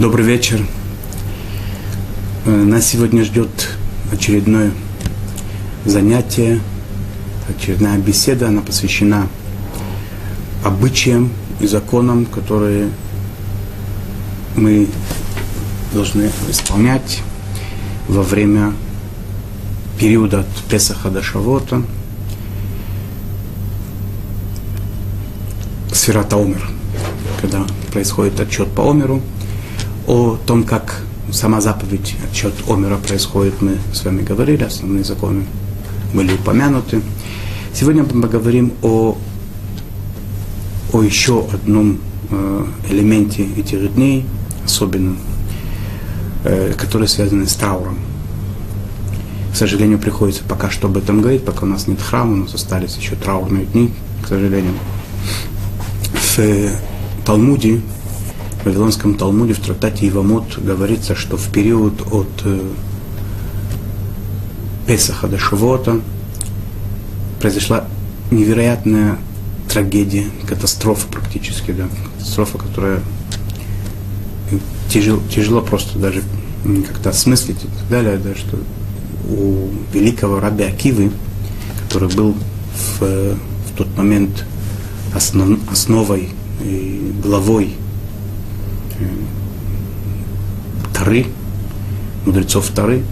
Добрый вечер. Э, нас сегодня ждет очередное занятие, очередная беседа. Она посвящена обычаям и законам, которые мы должны исполнять во время периода от Песаха до Шавота. Сферата умер, когда происходит отчет по Омеру – о том, как сама заповедь, отчет Омера происходит, мы с вами говорили, основные законы были упомянуты. Сегодня мы поговорим о, о еще одном э, элементе этих дней, особенном, э, который связан с трауром. К сожалению, приходится пока что об этом говорить, пока у нас нет храма, у нас остались еще траурные дни, к сожалению. В Талмуде в Вавилонском Талмуде, в трактате Ивамот говорится, что в период от э, Песаха до Шивота произошла невероятная трагедия, катастрофа практически, да, катастрофа, которая тяжело, тяжело просто даже как-то осмыслить и так далее, да, что у великого раби Акивы, который был в, в тот момент основ, основой и главой Тары, мудрецов Тары.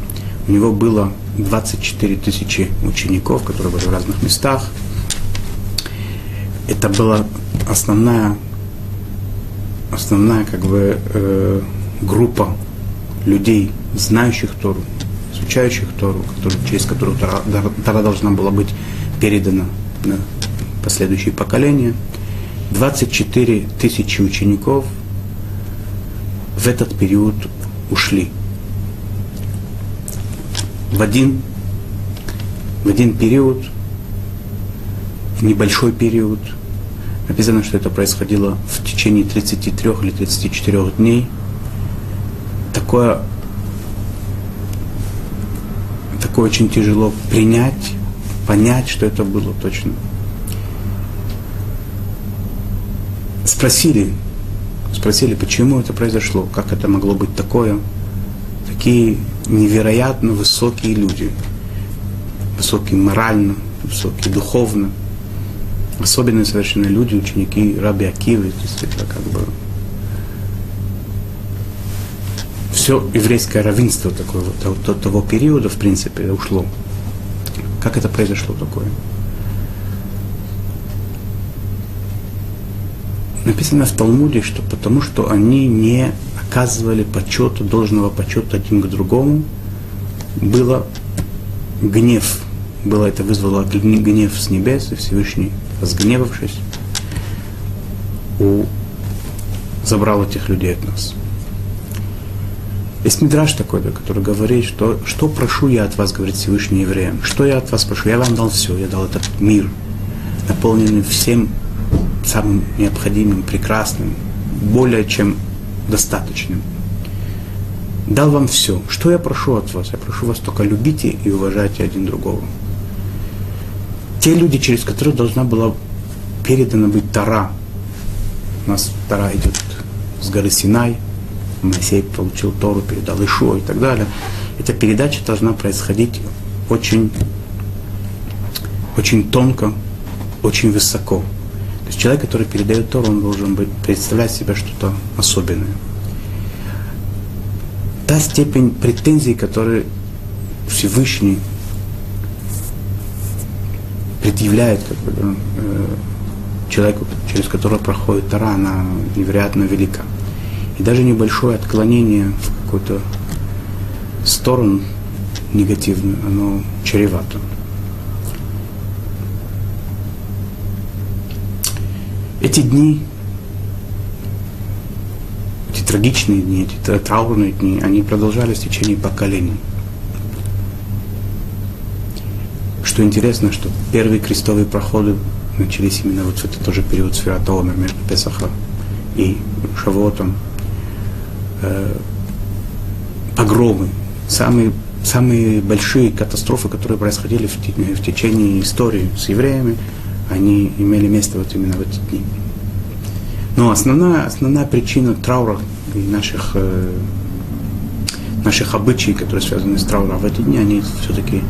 У него было 24 тысячи учеников, которые были в разных местах. Это была основная, основная как бы, э, группа людей, знающих Тору, изучающих Тору, который, через которую Тора, Тора должна была быть передана на последующие поколения. 24 тысячи учеников в этот период ушли. В один, в один период, в небольшой период, написано, что это происходило в течение 33 или 34 дней. Такое, такое очень тяжело принять, понять, что это было точно. Спросили, спросили, почему это произошло, как это могло быть такое. Такие невероятно высокие люди, высокие морально, высокие духовно, особенные совершенно люди, ученики Раби Акивы, то есть это как бы все еврейское равенство такое, того, того периода, в принципе, ушло. Как это произошло такое? Написано в Талмуде, что потому что они не оказывали почета, должного почета один к другому, было гнев, было это вызвало гнев с небес, и Всевышний, разгневавшись, у, забрал этих людей от нас. Есть мидраж такой, да, который говорит, что что прошу я от вас, говорит Всевышний евреям, что я от вас прошу, я вам дал все, я дал этот мир, наполненный всем самым необходимым, прекрасным, более чем достаточным. Дал вам все. Что я прошу от вас? Я прошу вас только любите и уважайте один другого. Те люди, через которых должна была передана быть Тара. У нас Тара идет с горы Синай. Моисей получил Тору, передал Ишуа и так далее. Эта передача должна происходить очень, очень тонко, очень высоко. Есть человек, который передает Тору, он должен быть, представлять себя что-то особенное. Та степень претензий, которые Всевышний предъявляет как бы, э, человеку, через которого проходит Тора, она невероятно велика. И даже небольшое отклонение в какую-то сторону негативную, оно чревато. Эти дни, эти трагичные дни, эти траурные дни, они продолжались в течение поколений. Что интересно, что первые крестовые проходы начались именно вот в этот тоже период Омер между Песаха и Шавотом. Э, погромы, самые, самые большие катастрофы, которые происходили в, в течение истории с евреями – они имели место вот именно в эти дни. Но основная, основная причина траура и наших, э, наших обычаев, которые связаны с трауром в эти дни, они все-таки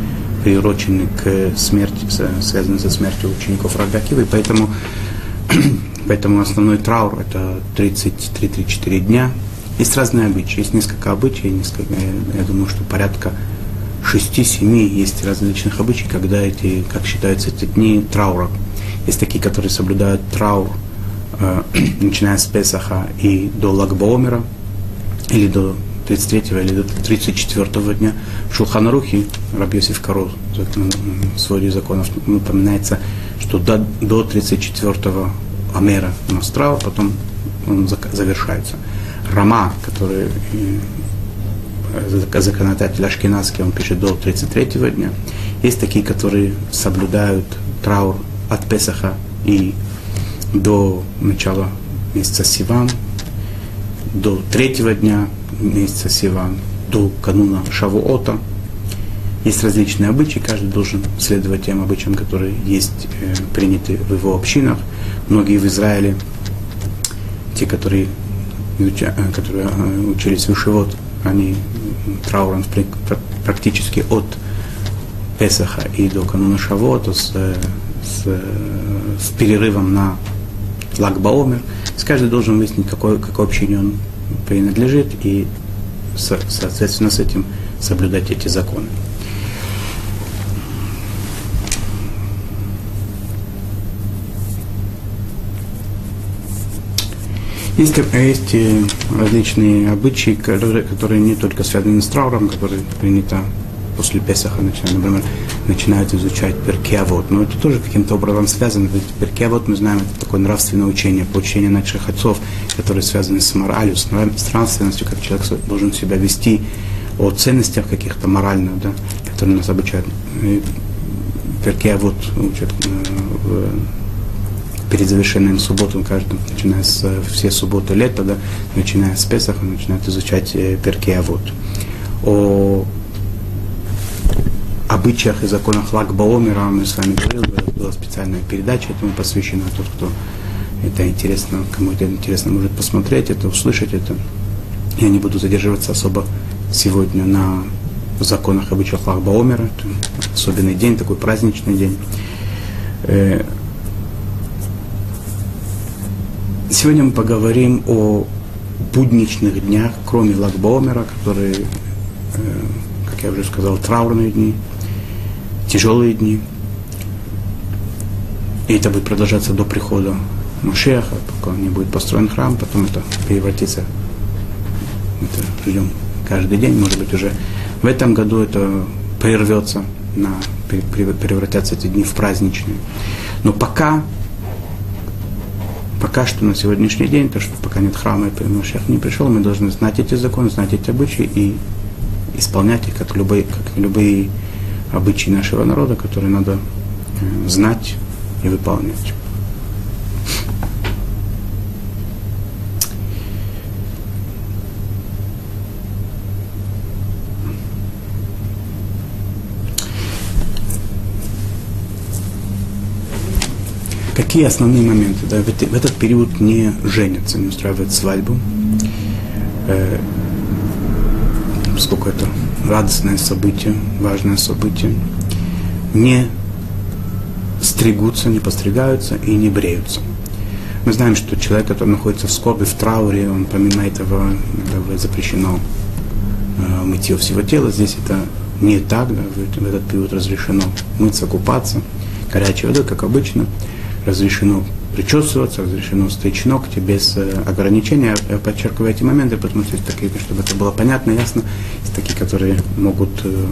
приурочены к смерти, связаны со смертью учеников Рагакива, и поэтому, поэтому основной траур это 33-34 дня. Есть разные обычаи, есть несколько обычаев, несколько, я, думаю, что порядка 6-7 есть различных обычаев, когда эти, как считаются эти дни траура. Есть такие, которые соблюдают траур, э, начиная с Песаха и до Лагбаомера, или до 33 или до 34 дня. В Шулханарухе Рабьосиф Карол в своде законов упоминается, что до, до 34 Амера у нас траур, потом он завершается. Рама, который э, законодатель Ашкенадский, он пишет до 33 дня. Есть такие, которые соблюдают траур от Песаха и до начала месяца Сиван, до третьего дня месяца Сиван, до кануна Шавуота. Есть различные обычаи, каждый должен следовать тем обычаям, которые есть э, приняты в его общинах. Многие в Израиле, те, которые, э, которые э, учились в Ишивот, они трауром практически от Песаха и до кануна Шавуота с, с, с перерывом на Лагбаомер. Каждый должен выяснить, какой, какой общине он принадлежит, и со, соответственно с этим соблюдать эти законы. Есть, есть различные обычаи, которые, которые не только связаны с трауром, которые принято после Песаха, начинают, например, начинают изучать Перкеавод. Но это тоже каким-то образом связано. Ведь Перкеавод, мы знаем, это такое нравственное учение, учение наших отцов, которое связано с моралью, с нравственностью, как человек должен себя вести, о ценностях каких-то моральных, да, которые нас обучают. Перкеавод учат э, перед завершением субботы, каждым, начиная с все субботы лета, да, начиная с Песаха, начинают изучать э, Перкеавод. О обычаях и законах Лагбаомера мы с вами говорили, была специальная передача этому посвящена. Тот, кто это интересно, кому это интересно, может посмотреть это, услышать это. Я не буду задерживаться особо сегодня на законах и обычаях Лагбаомера. Это особенный день, такой праздничный день. Э, сегодня мы поговорим о будничных днях, кроме Лагбаомера, которые, э, как я уже сказал, траурные дни – тяжелые дни. И это будет продолжаться до прихода Машеха, пока не будет построен храм, потом это превратится, это ждем каждый день, может быть, уже в этом году это прервется, на, превратятся эти дни в праздничные. Но пока, пока что на сегодняшний день, то, что пока нет храма и Машех не пришел, мы должны знать эти законы, знать эти обычаи и исполнять их, как любые, как любые обычаи нашего народа, которые надо э, знать и выполнять. Какие основные моменты? Да, в, этот период не женятся, не устраивают свадьбу. Э, сколько это радостное событие, важное событие, не стригутся, не постригаются и не бреются. Мы знаем, что человек, который находится в скорби, в трауре, он помимо этого, этого запрещено э, мытье всего тела. Здесь это не так, да, в, этот период разрешено мыться, купаться, горячей водой, как обычно, разрешено причесываться, разрешено стричь ногти без э, ограничения. Я подчеркиваю эти моменты, потому что такие, чтобы это было понятно, ясно, такие, которые могут э,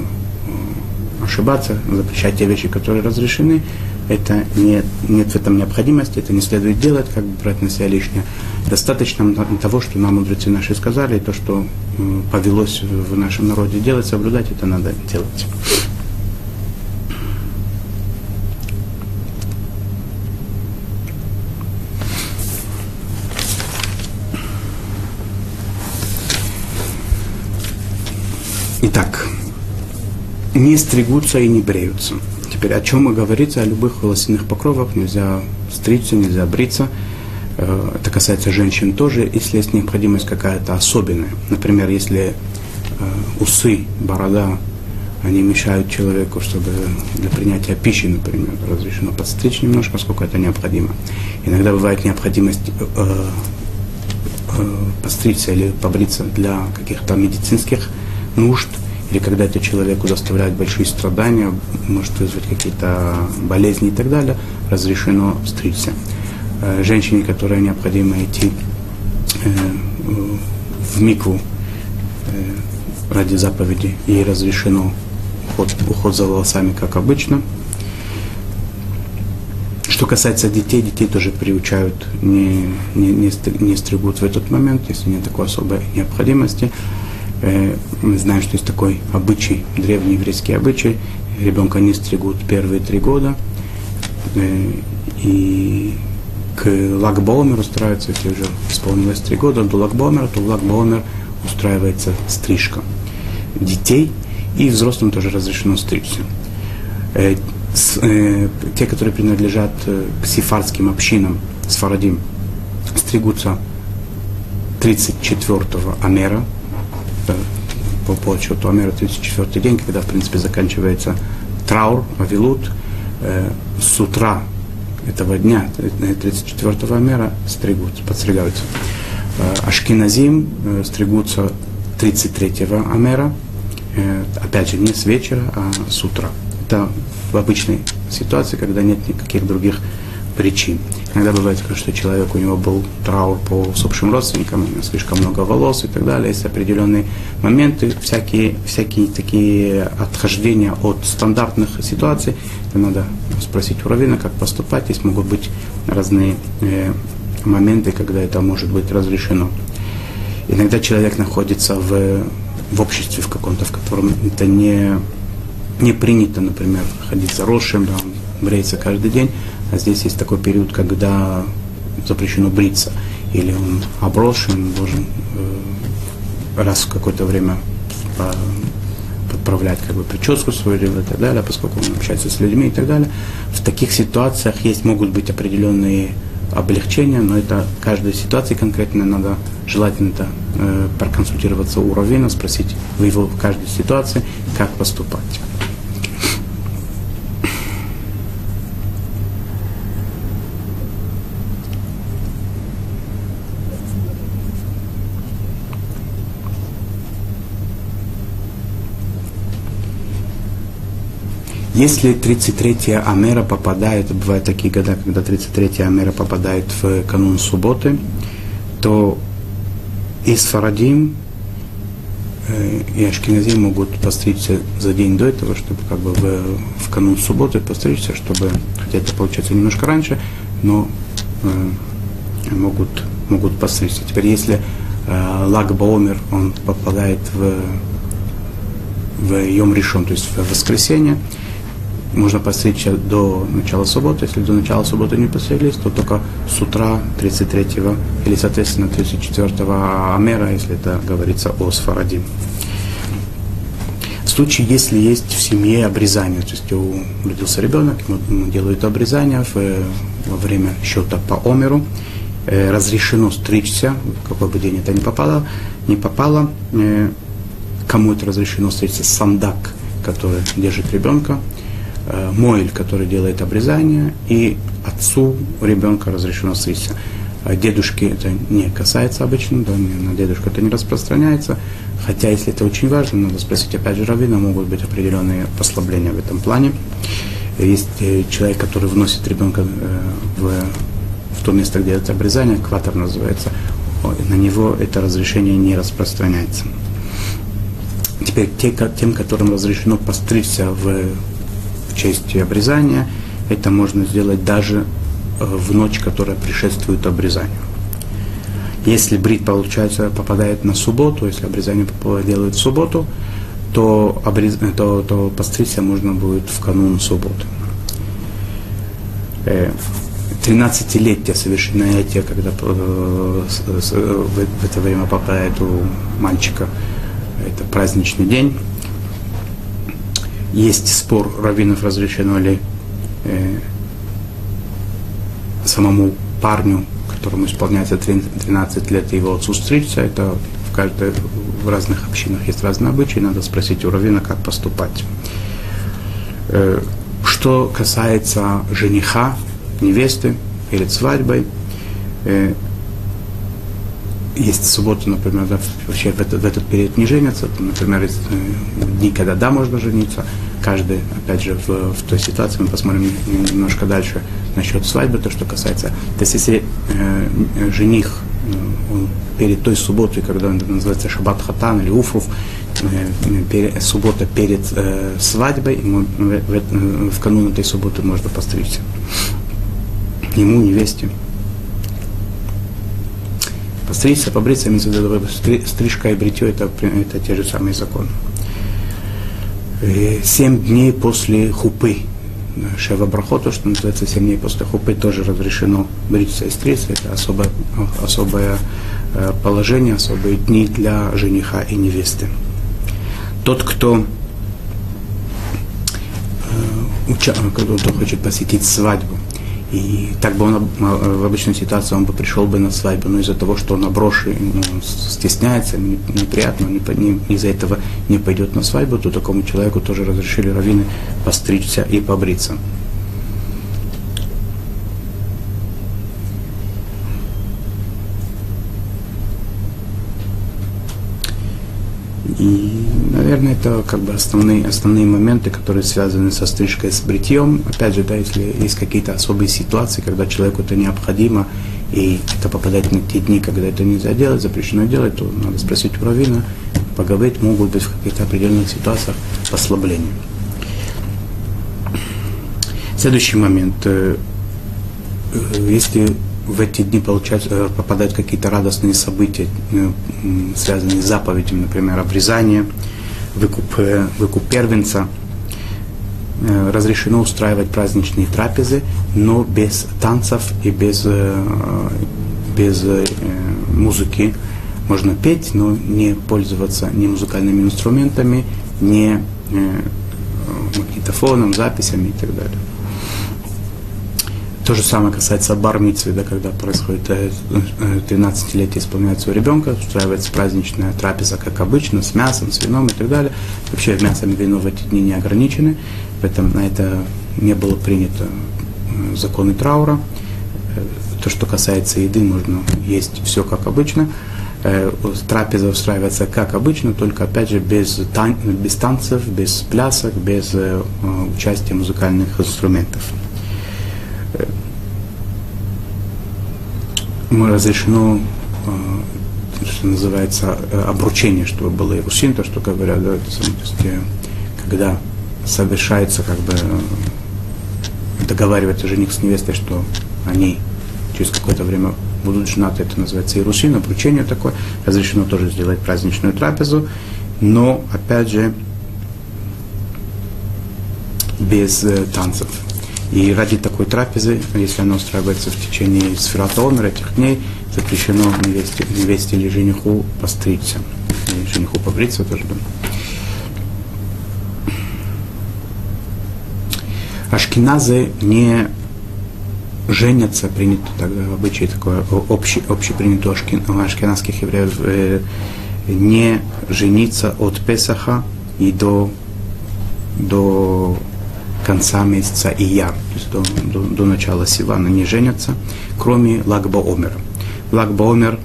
ошибаться, запрещать те вещи, которые разрешены. Это не, нет в этом необходимости, это не следует делать, как бы брать на себя лишнее. Достаточно того, что нам мудрецы наши сказали, и то, что повелось в нашем народе делать, соблюдать, это надо делать. Итак, не стригутся и не бреются. Теперь о чем и говорится, о любых волосяных покровах, нельзя стричься, нельзя бриться. Это касается женщин тоже, если есть необходимость какая-то особенная. Например, если усы, борода, они мешают человеку, чтобы для принятия пищи, например, разрешено подстричь немножко, сколько это необходимо. Иногда бывает необходимость э, э, постричься или побриться для каких-то медицинских нужд, или когда это человеку доставляет большие страдания, может вызвать какие-то болезни и так далее, разрешено стричься. Э, женщине, которой необходимо идти э, в микву э, ради заповеди, ей разрешено уход, уход за волосами, как обычно. Что касается детей, детей тоже приучают, не, не, не, не стригут в этот момент, если нет такой особой необходимости. Э, мы знаем, что есть такой обычай, древний еврейский обычай. Ребенка не стригут первые три года. Э, и к Лагбаумеру устраивается, если уже исполнилось три года, до Лагбаумера, то в Лагбаумер устраивается стрижка детей – и взрослым тоже разрешено стричься. Э, те, которые принадлежат к сифарским общинам, сфарадим, стригутся 34-го Амера, по подсчету Амера 34-й день, когда, в принципе, заканчивается траур, авилут, с утра этого дня, 34-го Амера, стригутся, подстригаются. Ашкиназим стригутся 33-го Амера, Э, опять же, не с вечера, а с утра. Это в обычной ситуации, когда нет никаких других причин. Иногда бывает, что человек, у него был траур по усопшим родственникам, у него слишком много волос и так далее. Есть определенные моменты, всякие, всякие такие отхождения от стандартных ситуаций. Это надо спросить у Равина, как поступать. Здесь могут быть разные э, моменты, когда это может быть разрешено. Иногда человек находится в в обществе в каком-то, в котором это не, не принято, например, ходить заросшим, да, бреется каждый день, а здесь есть такой период, когда запрещено бриться, или он обросшим, должен э, раз в какое-то время по, подправлять как бы прическу свою и так далее, поскольку он общается с людьми и так далее. В таких ситуациях есть, могут быть определенные облегчения, но это каждой ситуации конкретно надо желательно это э, проконсультироваться у Равина, спросить в его в каждой ситуации, как поступать. Если 33-я Амера попадает, бывают такие года, когда 33-я Амера попадает в канун субботы, то и Сфарадим, э, и Ашкиназим могут постричься за день до этого, чтобы как бы в, в канун субботы постричься, чтобы, хотя это получается немножко раньше, но э, могут, могут постричься. Теперь, если э, Лаг Баомер, он попадает в, в Йом Решон, то есть в воскресенье, можно постричься до начала субботы. Если до начала субботы не постриглись, то только с утра 33-го или, соответственно, 34-го Амера, если это говорится о Сфарадим. В случае, если есть в семье обрезание, то есть у, родился ребенок, делают обрезание в, во время счета по Омеру, э, разрешено стричься, какой бы день это не попало, не попало, э, кому это разрешено стричься, сандак, который держит ребенка, э, который делает обрезание, и отцу ребенка разрешено стричься. А дедушки это не касается обычно, да, на дедушку это не распространяется. Хотя, если это очень важно, надо спросить опять же раввина, могут быть определенные послабления в этом плане. Есть э, человек, который вносит ребенка э, в, в то место, где это обрезание, кватер называется, на него это разрешение не распространяется. Теперь те, тем, которым разрешено постричься в в честь обрезания. Это можно сделать даже э, в ночь, которая предшествует обрезанию. Если брит, получается, попадает на субботу, если обрезание делают в субботу, то, обрез... то, то постричься можно будет в канун субботы. 13-летие совершеннолетие, когда э, в это время попадает у мальчика, это праздничный день, есть спор раввинов, разрешено ли э, самому парню, которому исполняется 13 лет, его отцу стричься, это в, каждой, в разных общинах есть разные обычаи, надо спросить у равина, как поступать. Э, что касается жениха, невесты перед свадьбой, э, есть суббота, например, да, вообще в этот, в этот период не женятся, например, есть дни, когда да, можно жениться, каждый, опять же, в, в той ситуации, мы посмотрим немножко дальше насчет свадьбы, то, что касается, то есть если э, жених э, он перед той субботой, когда он называется Шаббат Хатан или Уфруф, э, суббота перед э, свадьбой, ему в, в, в канун этой субботы можно постричься. Ему, невесте. Постричься, побриться, имеется в стрижка и бритье, это, это те же самые законы. Э, семь дней после хупы, Шева Брахот, то, что называется семь дней после хупы, тоже разрешено бриться и стричься. Это особое, особое э, положение, особые дни для жениха и невесты. Тот, кто, э, уча, кто хочет посетить свадьбу, и так бы он в обычной ситуации он бы пришел бы на свадьбу, но из-за того, что он оброшен, ну, стесняется, неприятно, не, не, из-за этого не пойдет на свадьбу, то такому человеку тоже разрешили раввины постричься и побриться. И, наверное, это как бы основные, основные моменты, которые связаны со стрижкой, с бритьем. Опять же, да, если есть какие-то особые ситуации, когда человеку это необходимо, и это попадает на те дни, когда это нельзя делать, запрещено делать, то надо спросить у равина, поговорить, могут быть в каких-то определенных ситуациях послабления. Следующий момент. Э, э, если в эти дни получать, э, попадают какие-то радостные события, связанные с заповедями, например, обрезание, выкуп, э, выкуп первенца. Разрешено устраивать праздничные трапезы, но без танцев и без, без музыки. Можно петь, но не пользоваться ни музыкальными инструментами, ни магнитофоном, записями и так далее. То же самое касается бармитсвы, да, когда происходит 13-летие э, э, исполняется у ребенка, устраивается праздничная трапеза, как обычно, с мясом, с вином и так далее. Вообще мясом и вино в эти дни не ограничены, поэтому на это не было принято э, законы траура. То, что касается еды, можно есть все как обычно. Трапеза устраивается как обычно, только опять же без, тан- без танцев, без плясок, без участия музыкальных инструментов. Мы разрешено, э, что называется, э, обручение, чтобы было Ирусин, то, что говорят, да, то есть, э, когда совершается, как бы, договаривается жених с невестой, что они через какое-то время будут женаты, это называется Ирусин, обручение такое, разрешено тоже сделать праздничную трапезу, но, опять же, без танцев. И ради такой трапезы, если она устраивается в течение сферата омера, этих дней, запрещено невесте, невесте или жениху постричься. И жениху побриться тоже. Да. Ашкиназы не женятся, принято тогда в обычае такое общий, общепринято у ашкеназских евреев, э, не жениться от Песаха и до, до конца месяца Ияр, то есть до, до, до начала Сивана не женятся, кроме Лагба Омера. Лагба Омер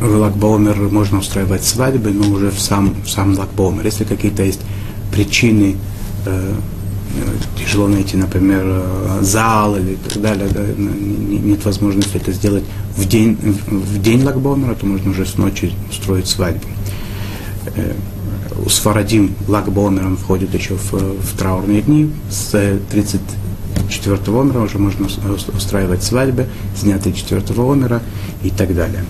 в Лагбаумер можно устраивать свадьбы, но уже в сам, в сам Лагбаумер. Если какие-то есть причины, э, тяжело найти, например, э, зал или так далее, да, нет возможности это сделать в день, в день Лагбаумера, то можно уже с ночи устроить свадьбу. Э, Сфарадим Лагбомер, он входит еще в, в траурные дни. С 34 омера уже можно устраивать свадьбы, с дня 34 омера и так далее.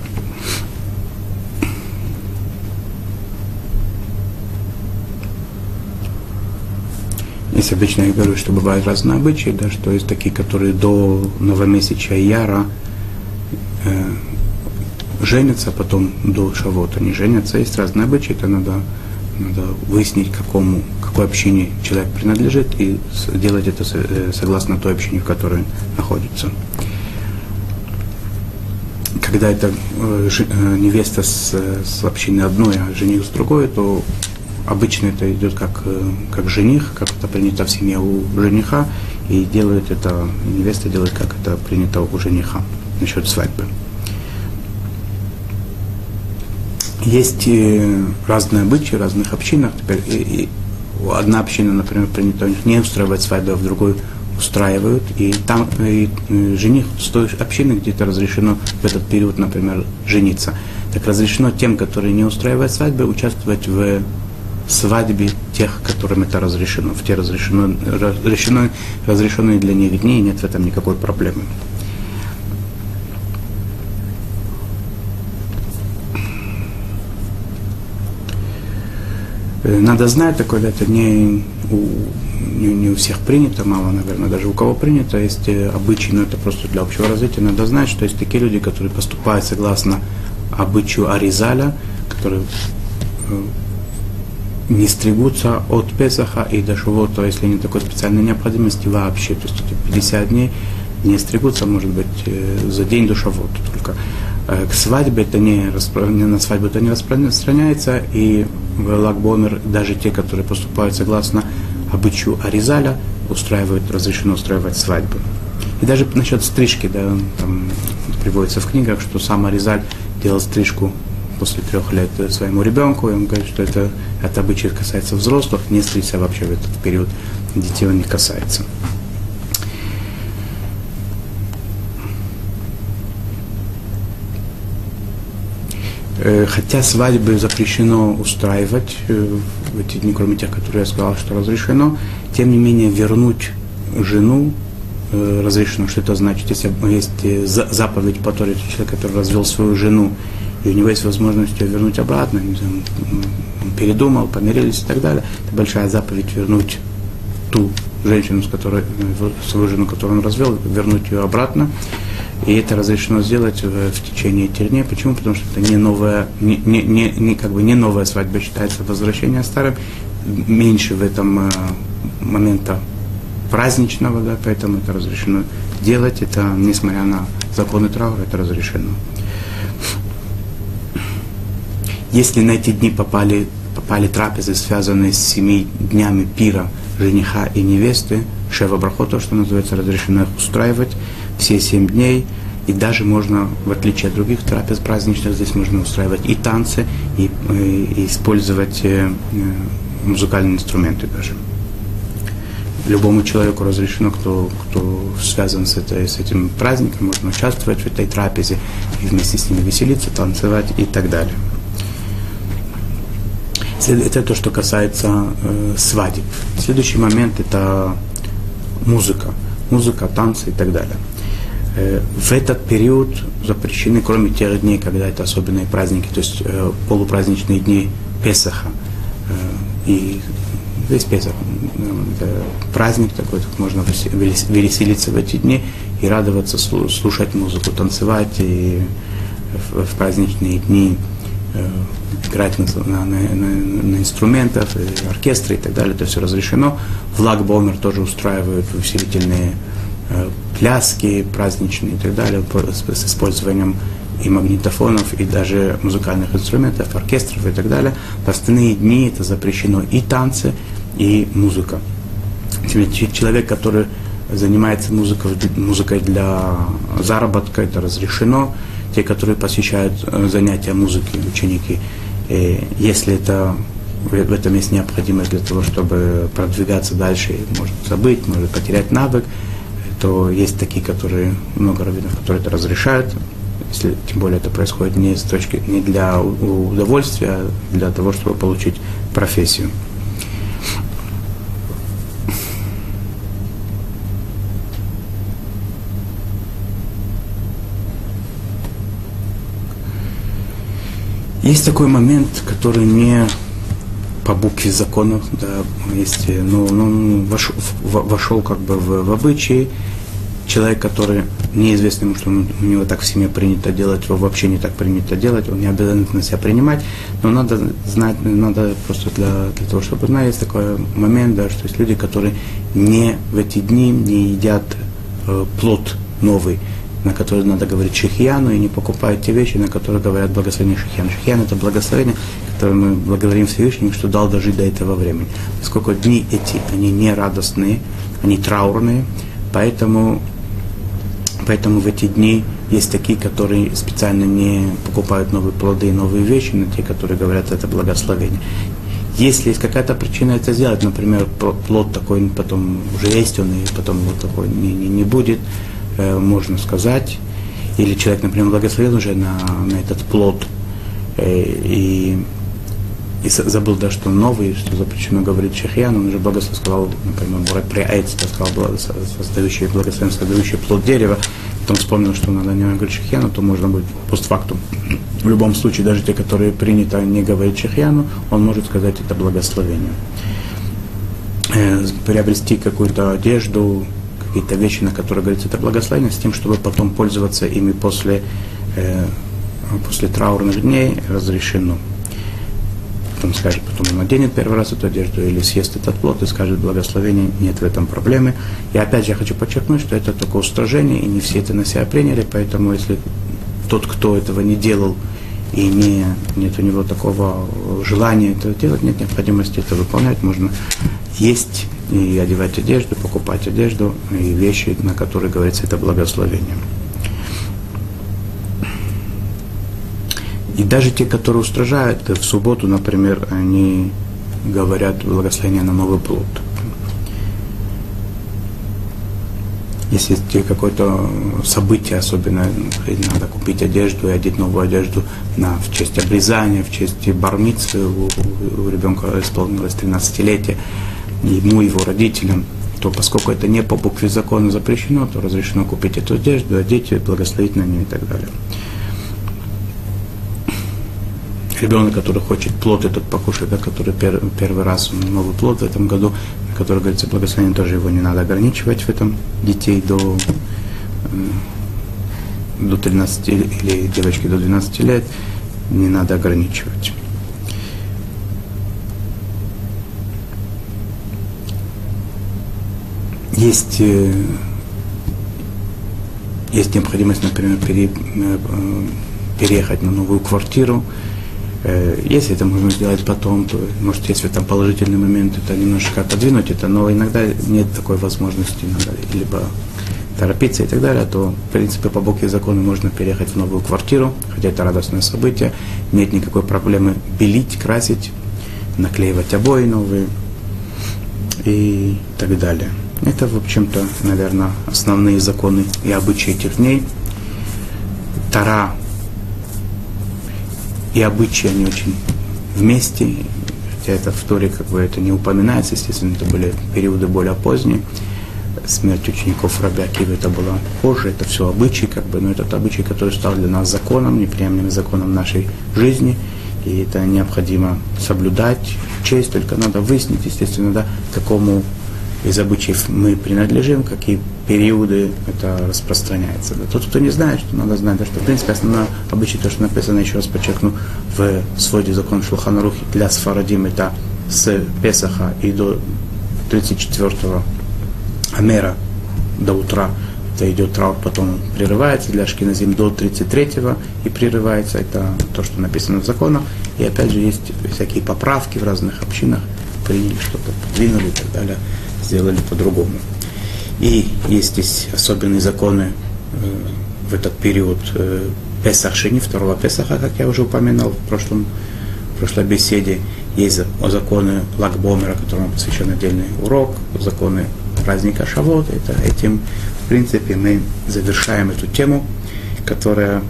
Есть обычно я говорю, что бывают разные обычаи, да, что есть такие, которые до новомесяча Яра э, женятся, а потом до Шавота не женятся. Есть разные обычаи, это надо надо выяснить, какому, какой общине человек принадлежит, и делать это э, согласно той общине, в которой он находится. Когда это э, э, невеста с, с общины одной, а жених с другой, то обычно это идет как, как жених, как это принято в семье у жениха, и делает это, невеста делает, как это принято у жениха насчет свадьбы. Есть разные обычаи в разных общинах. Теперь и, и одна община, например, принято у них не устраивать свадьбу, а в другой устраивают. И там и, и жених с той общины где-то разрешено в этот период, например, жениться. Так разрешено тем, которые не устраивают свадьбы, участвовать в свадьбе тех, которым это разрешено. В те разрешено, разрешено, разрешенные для них дни, и нет в этом никакой проблемы. Надо знать такое, это не у, не, не у всех принято, мало, наверное, даже у кого принято, есть э, обычаи, но это просто для общего развития. Надо знать, что есть такие люди, которые поступают согласно обычаю Аризаля, которые э, не стригутся от Песаха и до Шувота, если нет такой специальной необходимости вообще. То есть эти 50 дней не стригутся, может быть, за день до Шавота только. К свадьбе это не, на свадьбу это не распространяется, и Лагбомер даже те, которые поступают согласно обычаю Аризаля, устраивают, разрешено устраивать свадьбы. И даже насчет стрижки, да, там приводится в книгах, что сам Аризаль делал стрижку после трех лет своему ребенку, и он говорит, что это, это обычай касается взрослых, не стричься вообще в этот период, детей он не касается. Хотя свадьбы запрещено устраивать э, в эти дни, кроме тех, которые я сказал, что разрешено, тем не менее вернуть жену э, разрешено. Что это значит? Если есть заповедь по Торе, человек, который развел свою жену, и у него есть возможность ее вернуть обратно, он передумал, помирились и так далее, это большая заповедь вернуть ту женщину, с которой, свою жену, которую он развел, вернуть ее обратно. И это разрешено сделать в, в течение этих дней. Почему? Потому что это не новая, не, не, не, не, как бы не новая свадьба считается возвращение старым. Меньше в этом э, момента праздничного, да, поэтому это разрешено делать. Это, несмотря на законы траура, это разрешено. Если на эти дни попали, попали трапезы, связанные с семи днями пира жениха и невесты, шева брахот, то, что называется, разрешено их устраивать, все семь дней, и даже можно, в отличие от других трапез праздничных, здесь можно устраивать и танцы, и, э, и использовать э, э, музыкальные инструменты даже. Любому человеку разрешено, кто, кто связан с, этой, с этим праздником, можно участвовать в этой трапезе и вместе с ними веселиться, танцевать и так далее. Это то, что касается э, свадеб. Следующий момент это музыка. Музыка, танцы и так далее. Э, в этот период запрещены, кроме тех дней, когда это особенные праздники, то есть э, полупраздничные дни Песаха э, и весь Песах. Это праздник такой, тут можно веселиться в эти дни и радоваться, слушать музыку, танцевать и в, праздничные дни играть на, на, на, на инструментах, оркестры и так далее, это все разрешено. В Лагбомер тоже устраивают усилительные пляски праздничные и так далее, с использованием и магнитофонов, и даже музыкальных инструментов, оркестров и так далее. В остальные дни это запрещено и танцы, и музыка. Человек, который занимается музыкой, музыкой для заработка, это разрешено. Те, которые посещают э, занятия музыки, ученики, э, если это в этом есть необходимость для того, чтобы продвигаться дальше, может забыть, может потерять навык, то есть такие, которые, много раввинов, которые это разрешают, если тем более это происходит не с точки, не для удовольствия, а для того, чтобы получить профессию. Есть такой момент, который не по букве законов, да, есть, но, но он вошел, вошел как бы в, в обычаи, человек, который неизвестно ему, что у него так в семье принято делать, его вообще не так принято делать, он не обязан на себя принимать, но надо знать, надо просто для, для того, чтобы знать, есть такой момент, да, что есть люди, которые не в эти дни не едят э, плод новый, на который надо говорить шихьяну, и не покупают те вещи, на которые говорят благословение шихьяну. Шихьян – это благословение, которое мы благодарим Всевышнему, что дал дожить до этого времени. Поскольку дни эти, они не радостные, они траурные, поэтому, поэтому в эти дни есть такие, которые специально не покупают новые плоды и новые вещи, но те, которые говорят, это благословение. Если есть какая-то причина это сделать, например, плод такой потом уже есть он, и потом вот такой не, не, не будет, э, можно сказать. Или человек, например, благословил уже на, на этот плод, э, и и забыл, да, что новый, что запрещено говорить шахьян, он уже благословил, сказал, например, при Айцте сказал, создающий, благословен, создающий плод дерева, потом вспомнил, что надо не говорить шахьяну, то можно будет постфактум. В любом случае, даже те, которые принято не говорить шахьяну, он может сказать это благословение. Э, приобрести какую-то одежду, какие-то вещи, на которые говорится это благословение, с тем, чтобы потом пользоваться ими после, э, после траурных дней разрешено он скажет, потом он наденет первый раз эту одежду или съест этот плод и скажет благословение, нет в этом проблемы. И опять же я хочу подчеркнуть, что это только устражение, и не все это на себя приняли, поэтому если тот, кто этого не делал, и не, нет у него такого желания это делать, нет необходимости это выполнять, можно есть и одевать одежду, покупать одежду и вещи, на которые говорится это благословение. И даже те, которые устражают, в субботу, например, они говорят благословение на новый плод. Если какое-то событие, особенно надо купить одежду и одеть новую одежду на, в честь обрезания, в честь бармицы, у, у ребенка исполнилось 13-летие, ему, его родителям, то поскольку это не по букве закона запрещено, то разрешено купить эту одежду, одеть ее, благословить на нее и так далее ребенок, который хочет плод этот покушать, да, который пер, первый раз новый плод в этом году, который говорится благословение, тоже его не надо ограничивать в этом детей до, э, до 13 или девочки до 12 лет, не надо ограничивать. Есть, э, есть необходимость, например, пере, э, переехать на новую квартиру, Э, если это можно сделать потом, то, может, в этом положительный момент, это немножко отодвинуть это, но иногда нет такой возможности, надо либо торопиться и так далее, то, в принципе, по букве закона можно переехать в новую квартиру, хотя это радостное событие, нет никакой проблемы белить, красить, наклеивать обои новые и так далее. Это, в общем-то, наверное, основные законы и обычаи этих дней. Тара и обычаи, они очень вместе, хотя это в Торе как бы это не упоминается, естественно, это были периоды более поздние. Смерть учеников Раби Акива это было позже, это все обычаи, как бы, но этот обычай, который стал для нас законом, неприемлемым законом нашей жизни, и это необходимо соблюдать, честь, только надо выяснить, естественно, да, какому из обычаев мы принадлежим, какие периоды это распространяется. Да. Тот, кто не знает, что надо знать, да, что в принципе основное обычай, то, что написано, еще раз подчеркну, в своде закон Шулханарухи для Сфарадим, это с Песаха и до 34-го Амера до утра, это идет траур, потом прерывается для Ашкиназим до 33-го и прерывается, это то, что написано в законах. И опять же есть всякие поправки в разных общинах, приняли что-то, подвинули и так далее сделали по-другому. И есть здесь особенные законы э, в этот период э, Песах Шини, второго Песаха, как я уже упоминал в, прошлом, в прошлой беседе. Есть законы Лагбомера, которому посвящен отдельный урок, законы праздника Шавот. Это этим, в принципе, мы завершаем эту тему, которая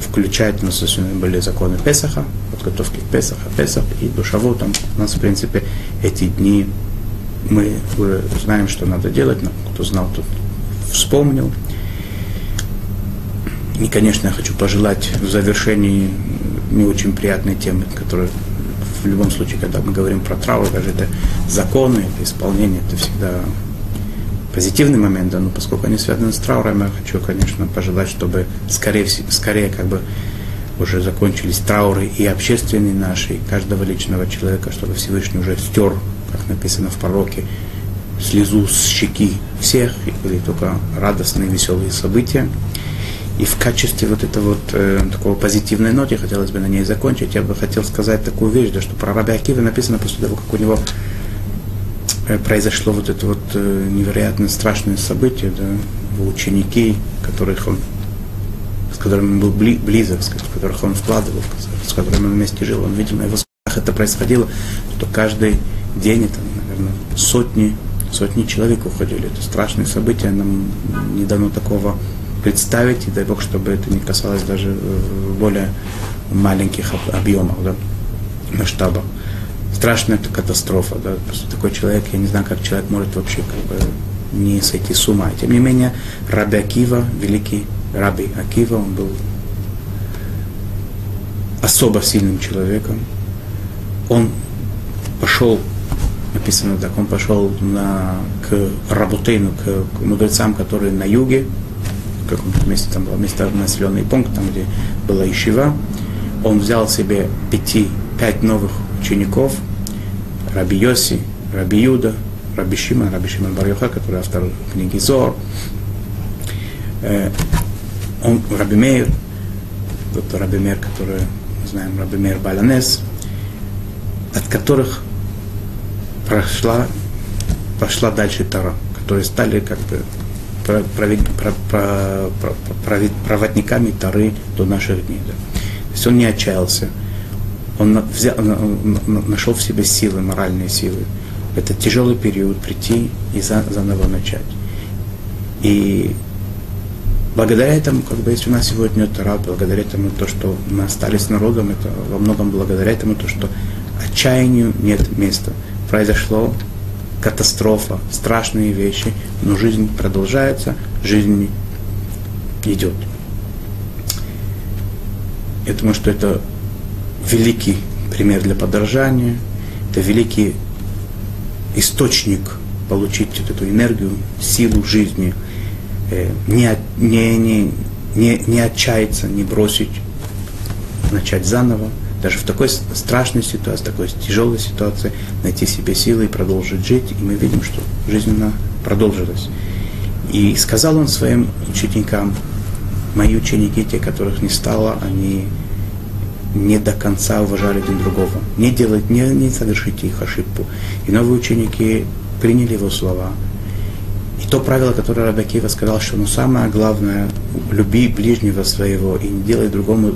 включает, у нас были законы Песаха, подготовки к Песаха, Песах и до Шавота. У нас, в принципе, эти дни мы уже знаем, что надо делать, но кто знал, тот вспомнил. И, конечно, я хочу пожелать в завершении не очень приятной темы, которая в любом случае, когда мы говорим про траву, даже это законы, это исполнение, это всегда позитивный момент, да, но поскольку они связаны с трауром, я хочу, конечно, пожелать, чтобы скорее, скорее как бы уже закончились трауры и общественные наши, и каждого личного человека, чтобы Всевышний уже стер, как написано в пророке, слезу с щеки всех, и были только радостные, веселые события. И в качестве вот этого вот э, такого позитивной ноты, хотелось бы на ней закончить, я бы хотел сказать такую вещь, да, что про Раби Акива написано после того, как у него э, произошло вот это вот э, невероятно страшное событие, да, его ученики, которых он, с которыми он был бли, близок, с которых он вкладывал, с которыми он вместе жил, он видел на его смотрах это происходило, что каждый день, это, наверное, сотни, сотни человек уходили. Это страшные события, нам не дано такого представить, и дай Бог, чтобы это не касалось даже э, более маленьких объемов, да, масштаба. Страшная это катастрофа, да, просто такой человек, я не знаю, как человек может вообще как бы не сойти с ума. Тем не менее, Раби Акива, великий Раби Акива, он был особо сильным человеком. Он пошел, написано так, он пошел на, к Работейну, к, к мудрецам, которые на юге, в каком-то месте, там был место населенный пункт, там, где была Ишива. Он взял себе пяти, пять новых учеников, Раби Йоси, Раби Юда, Раби Шима, Раби Шимон Барьюха, который автор книги Зор, э, он, Раби Мейр, тот Раби Мейр, который, мы знаем, Раби Мейр Баланес, от которых прошла, пошла дальше Тара, которые стали как бы проводниками Тары до наших дней. Да. То есть он не отчаялся, он, взял, он нашел в себе силы, моральные силы. Это тяжелый период прийти и заново начать. И благодаря этому, как бы, если у нас сегодня Тара, благодаря этому, то, что мы остались народом, это во многом благодаря этому, то, что отчаянию нет места. Произошло катастрофа, страшные вещи, но жизнь продолжается, жизнь идет. Я думаю, что это великий пример для подражания, это великий источник получить вот эту энергию, силу жизни, э, не, не, не, не, не отчаяться, не бросить, начать заново даже в такой страшной ситуации, такой тяжелой ситуации найти себе силы и продолжить жить. И мы видим, что жизнь она продолжилась. И сказал он своим ученикам, мои ученики, те, которых не стало, они не до конца уважали друг другого. Не делать, не, не совершите их ошибку. И новые ученики приняли его слова. И то правило, которое Рабакива сказал, что ну, самое главное, люби ближнего своего и не делай другому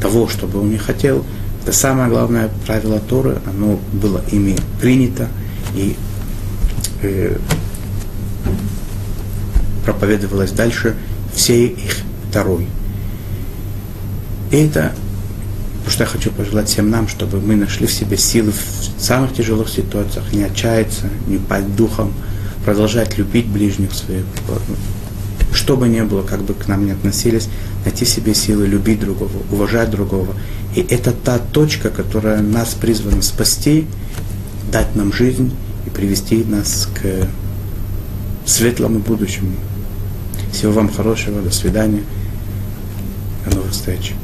того, чтобы он не хотел, это самое главное правило Торы, оно было ими принято и э, проповедовалось дальше всей их второй. И это, что я хочу пожелать всем нам, чтобы мы нашли в себе силы в самых тяжелых ситуациях, не отчаяться, не пасть духом, продолжать любить ближних своих, что бы ни было, как бы к нам ни относились, найти себе силы любить другого, уважать другого. И это та точка, которая нас призвана спасти, дать нам жизнь и привести нас к светлому будущему. Всего вам хорошего, до свидания, до новых встреч.